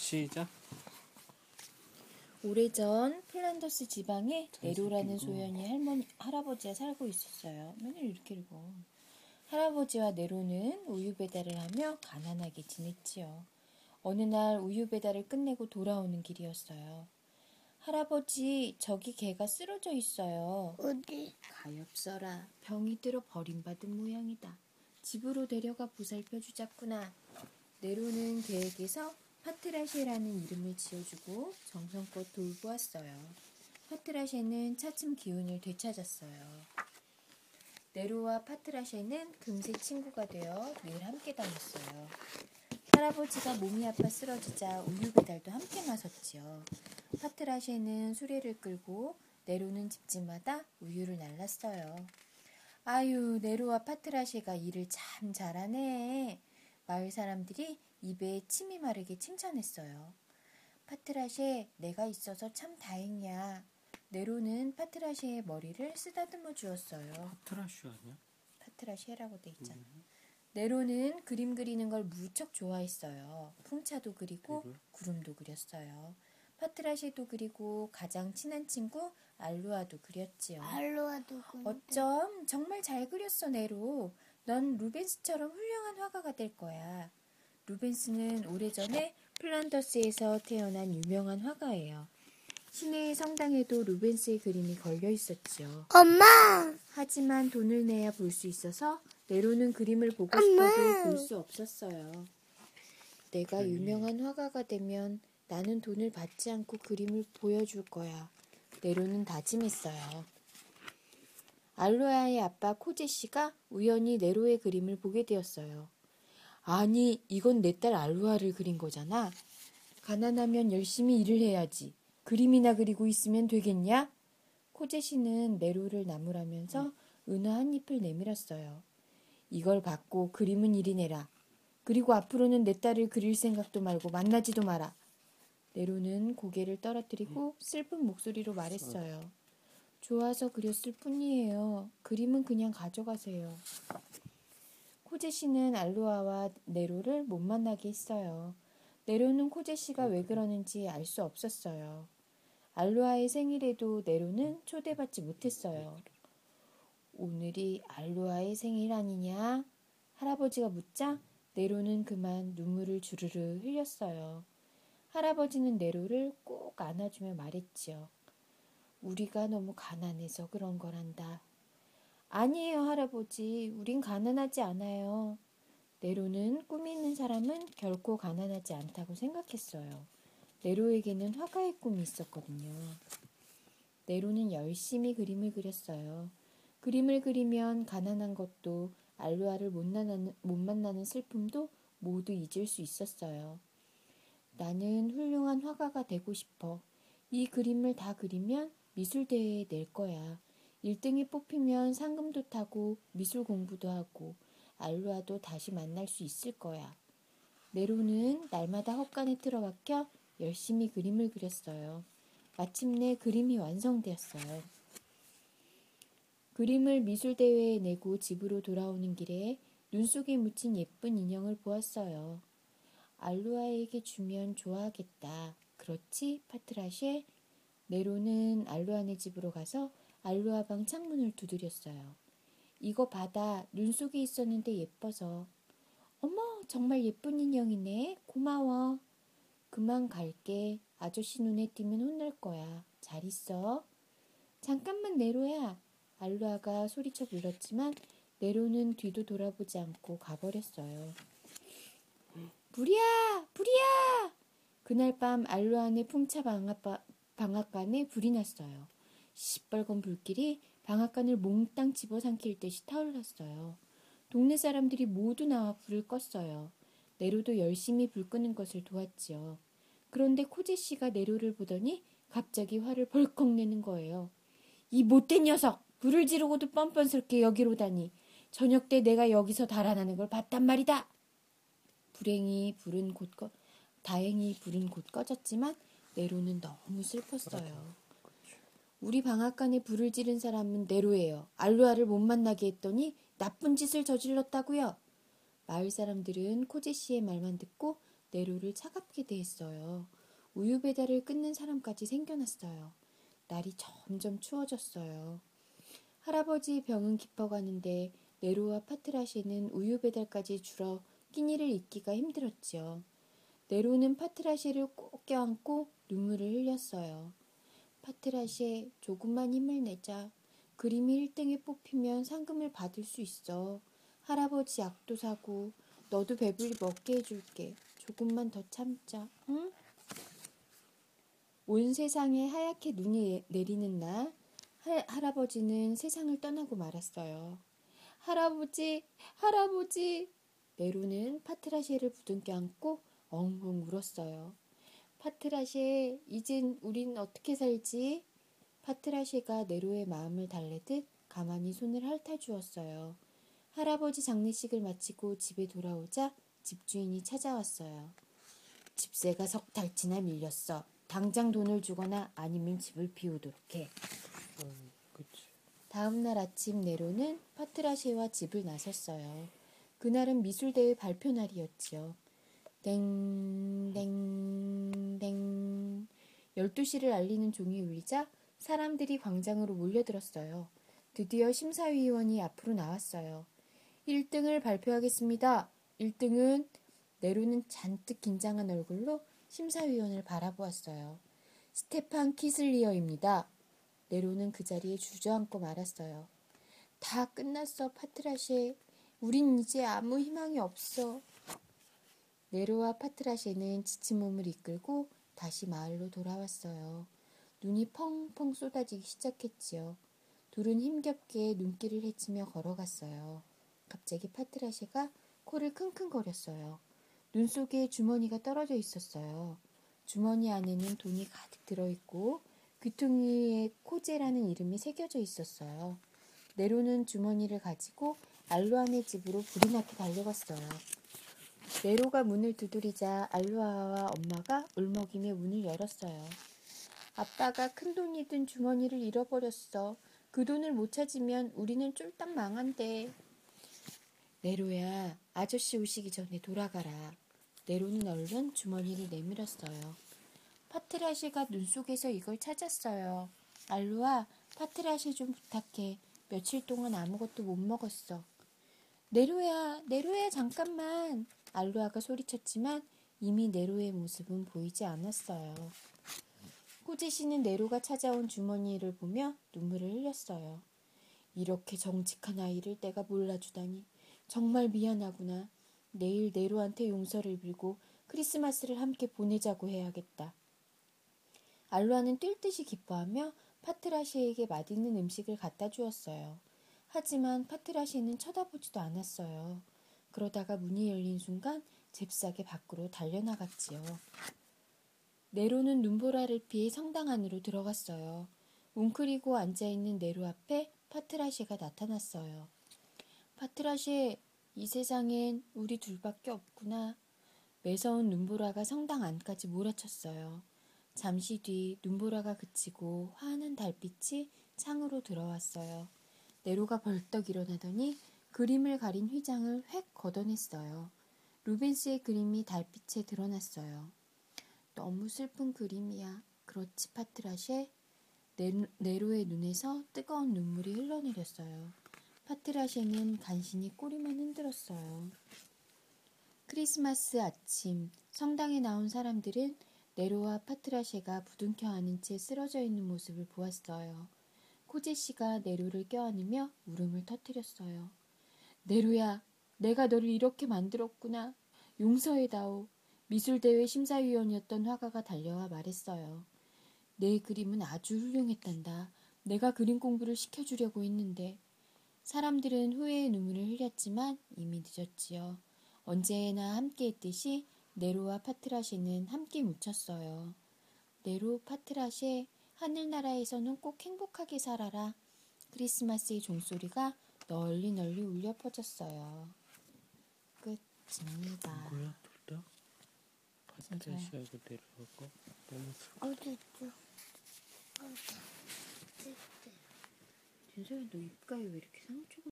시작. 오래전 플란더스 지방에 네로라는 소년이 할머니 할아버지와 살고 있었어요. 맨날 이렇게 읽어. 할아버지와 네로는 우유 배달을 하며 가난하게 지냈지요. 어느 날 우유 배달을 끝내고 돌아오는 길이었어요. 할아버지, 저기 개가 쓰러져 있어요. 어디? 가엾어라. 병이 들어 버림받은 모양이다. 집으로 데려가 보살펴 주자꾸나. 네로는 개에게서 파트라시라는 이름을 지어주고 정성껏 돌보았어요. 파트라시는 차츰 기운을 되찾았어요. 네로와 파트라시는 금세 친구가 되어 늘 함께 다녔어요. 할아버지가 몸이 아파 쓰러지자 우유 배달도 함께 나섰지요. 파트라시는 수레를 끌고 네로는 집집마다 우유를 날랐어요. 아유, 네로와 파트라시가 일을 참 잘하네. 마을 사람들이 입에 침이 마르게 칭찬했어요. 파트라시, 내가 있어서 참 다행이야. 네로는 파트라시의 머리를 쓰다듬어 주었어요. 트라슈 아니야? 파트라시라고 돼 있잖아. 네로는 그림 그리는 걸 무척 좋아했어요. 풍차도 그리고 그리고요? 구름도 그렸어요. 파트라시도 그리고 가장 친한 친구 알루아도 그렸지요. 알로아도 그 어쩜 정말 잘 그렸어 네로. 넌 루벤스처럼 훌륭한 화가가 될 거야. 루벤스는 오래전에 플란더스에서 태어난 유명한 화가예요. 시내의 성당에도 루벤스의 그림이 걸려 있었지요. 엄마! 하지만 돈을 내야 볼 수 있어서 네로는 그림을 보고! 싶어도 볼 수 없었어요. 내가 유명한 화가가 되면 나는 돈을 받지 않고 그림을 보여줄 거야. 네로는 다짐했어요. 알로아의 아빠 코제 씨가 우연히 네로의 그림을 보게 되었어요. 아니, 이건 내 딸 알로아를 그린 거잖아. 가난하면 열심히 일을 해야지. 그림이나 그리고 있으면 되겠냐? 코제 씨는 네로를 나무라면서 은하 한 잎을 내밀었어요. 이걸 받고 그림은 이리 내라. 그리고 앞으로는 내 딸을 그릴 생각도 말고 만나지도 마라. 네로는 고개를 떨어뜨리고 슬픈 목소리로 말했어요. 좋아서 그렸을 뿐이에요. 그림은 그냥 가져가세요. 코제 씨는 알로아와 네로를 못 만나게 했어요. 네로는 코제 씨가 왜 그러는지 알 수 없었어요. 알로아의 생일에도 네로는 초대받지 못했어요. 오늘이 알로아의 생일 아니냐? 할아버지가 묻자 네로는 그만 눈물을 주르르 흘렸어요. 할아버지는 네로를 꼭 안아주며 말했지요. 우리가 너무 가난해서 그런 거란다. 아니에요, 할아버지. 우린 가난하지 않아요. 네로는 꿈이 있는 사람은 결코 가난하지 않다고 생각했어요. 네로에게는 화가의 꿈이 있었거든요. 네로는 열심히 그림을 그렸어요. 그림을 그리면 가난한 것도 알루아를 못 만나는, 못 만나는 슬픔도 모두 잊을 수 있었어요. 나는 훌륭한 화가가 되고 싶어. 이 그림을 다 그리면 미술대회에 낼 거야. 1등이 뽑히면 상금도 타고 미술 공부도 하고 알루아도 다시 만날 수 있을 거야. 네로는 날마다 헛간에 틀어박혀 열심히 그림을 그렸어요. 마침내 그림이 완성되었어요. 그림을 미술대회에 내고 집으로 돌아오는 길에 눈 속에 묻힌 예쁜 인형을 보았어요. 알루아에게 주면 좋아하겠다. 그렇지, 파트라쉐? 네로는 알루아네 집으로 가서 알루아 방 창문을 두드렸어요. 이거 받아. 눈 속에 있었는데 예뻐서. 어머, 정말 예쁜 인형이네. 고마워. 그만 갈게. 아저씨 눈에 띄면 혼날 거야. 잘 있어. 잠깐만 네로야. 알루아가 소리쳐 불렀지만 네로는 뒤도 돌아보지 않고 가버렸어요. 불이야! 불이야! 그날 밤 알루아네 풍차 방앗바, 방앗간에 불이 났어요. 시뻘건 불길이 방앗간을 몽땅 집어삼킬 듯이 타올랐어요. 동네 사람들이 모두 나와 불을 껐어요. 네로도 열심히 불 끄는 것을 도왔지요. 그런데 코제 씨가 네로를 보더니 갑자기 화를 벌컥 내는 거예요. 이 못된 녀석! 불을 지르고도 뻔뻔스럽게 여기로 다니. 저녁 때 내가 여기서 달아나는 걸 봤단 말이다. 불행히 불은 곧 꺼, 다행히 불은 곧 꺼졌지만 네로는 너무 슬펐어요. 우리 방앗간에 불을 지른 사람은 네로예요. 알루아를 못 만나게 했더니 나쁜 짓을 저질렀다고요. 마을 사람들은 코제 씨의 말만 듣고 네로를 차갑게 대했어요. 우유 배달을 끊는 사람까지 생겨났어요. 날이 점점 추워졌어요. 할아버지 병은 깊어가는데 네로와 파트라시는 우유 배달까지 줄어 끼니를 잇기가 힘들었지요. 네로는 파트라시를 꼭 껴안고 눈물을 흘렸어요. 파트라시, 조금만 힘을 내자. 그림이 1등에 뽑히면 상금을 받을 수 있어. 할아버지 약도 사고 너도 배불리 먹게 해줄게. 조금만 더 참자. 응? 온 세상에 하얗게 눈이 내리는 날 할, 할아버지는 세상을 떠나고 말았어요. 할아버지, 할아버지. 네로는 파트라시를 부둥켜 안고 엉엉 울었어요. 파트라시, 이젠 우린 어떻게 살지? 파트라시가 네로의 마음을 달래듯 가만히 손을 핥아주었어요. 할아버지 장례식을 마치고 집에 돌아오자 집주인이 찾아왔어요. 집세가 석 달치나 밀렸어. 당장 돈을 주거나 아니면 집을 비우도록 해. 다음 날 아침 네로는 파트라시와 집을 나섰어요. 그날은 미술대회 발표 날이었지요. 땡. 12시를 알리는 종이 울리자 사람들이 광장으로 몰려들었어요. 드디어 심사위원이 앞으로 나왔어요. 1등을 발표하겠습니다. 1등은 네로는 잔뜩 긴장한 얼굴로 심사위원을 바라보았어요. 스테판 키슬리어입니다. 네로는 그 자리에 주저앉고 말았어요. 다 끝났어, 파트라쉐. 우린 이제 아무 희망이 없어. 네로와 파트라쉐는 지친 몸을 이끌고 다시 마을로 돌아왔어요. 눈이 펑펑 쏟아지기 시작했지요. 둘은 힘겹게 눈길을 헤치며 걸어갔어요. 갑자기 파트라쉐가 코를 킁킁거렸어요. 눈 속에 주머니가 떨어져 있었어요. 주머니 안에는 돈이 가득 들어있고 귀퉁이에 코제라는 이름이 새겨져 있었어요. 네로는 주머니를 가지고 알로아네 집으로 불이 나게 달려갔어요. 네로가 문을 두드리자 알로아와 엄마가 울먹이며 문을 열었어요. 아빠가 큰 돈이 든 주머니를 잃어버렸어. 그 돈을 못 찾으면 우리는 쫄딱 망한대. 네로야, 아저씨 오시기 전에 돌아가라. 네로는 얼른 주머니를 내밀었어요. 파트라시가 눈 속에서 이걸 찾았어요. 알로아, 파트라시 좀 부탁해. 며칠 동안 아무것도 못 먹었어. 네로야, 네로야, 잠깐만. 알로아가 소리쳤지만 이미 네로의 모습은 보이지 않았어요. 호지 씨는 네로가 찾아온 주머니를 보며 눈물을 흘렸어요. 이렇게 정직한 아이를 내가 몰라주다니 정말 미안하구나. 내일 네로한테 용서를 빌고 크리스마스를 함께 보내자고 해야겠다. 알로아는 뛸 듯이 기뻐하며 파트라시에게 맛있는 음식을 갖다 주었어요. 하지만 파트라시는 쳐다보지도 않았어요. 그러다가 문이 열린 순간 잽싸게 밖으로 달려나갔지요. 네로는 눈보라를 피해 성당 안으로 들어갔어요. 웅크리고 앉아있는 네로 앞에 파트라시가 나타났어요. 파트라시, 이 세상엔 우리 둘밖에 없구나. 매서운 눈보라가 성당 안까지 몰아쳤어요. 잠시 뒤 눈보라가 그치고 환한 달빛이 창으로 들어왔어요. 네로가 벌떡 일어나더니 그림을 가린 휘장을 획 걷어냈어요. 루벤스의 그림이 달빛에 드러났어요. 너무 슬픈 그림이야. 그렇지, 파트라쉐? 네, 네로의 눈에서 뜨거운 눈물이 흘러내렸어요. 파트라쉐는 간신히 꼬리만 흔들었어요. 크리스마스 아침, 성당에 나온 사람들은 네로와 파트라쉐가 부둥켜 안은 채 쓰러져 있는 모습을 보았어요. 코제 씨가 네로를 껴안으며 울음을 터뜨렸어요. 네로야, 내가 너를 이렇게 만들었구나. 용서해다오. 미술대회 심사위원이었던 화가가 달려와 말했어요. 내 그림은 아주 훌륭했단다. 내가 그림 공부를 시켜주려고 했는데. 사람들은 후회의 눈물을 흘렸지만 이미 늦었지요. 언제나 함께 했듯이 네로와 파트라시는 함께 묻혔어요. 네로, 파트라시, 하늘나라에서는 꼭 행복하게 살아라. 크리스마스의 종소리가 널리 널리 울려 퍼졌어요. 끝입니다. 누구야 둘 다? 파트라시아고 내려가고 너무 슬 어디 있죠? 준서야 너 입가에 왜 이렇게 상처가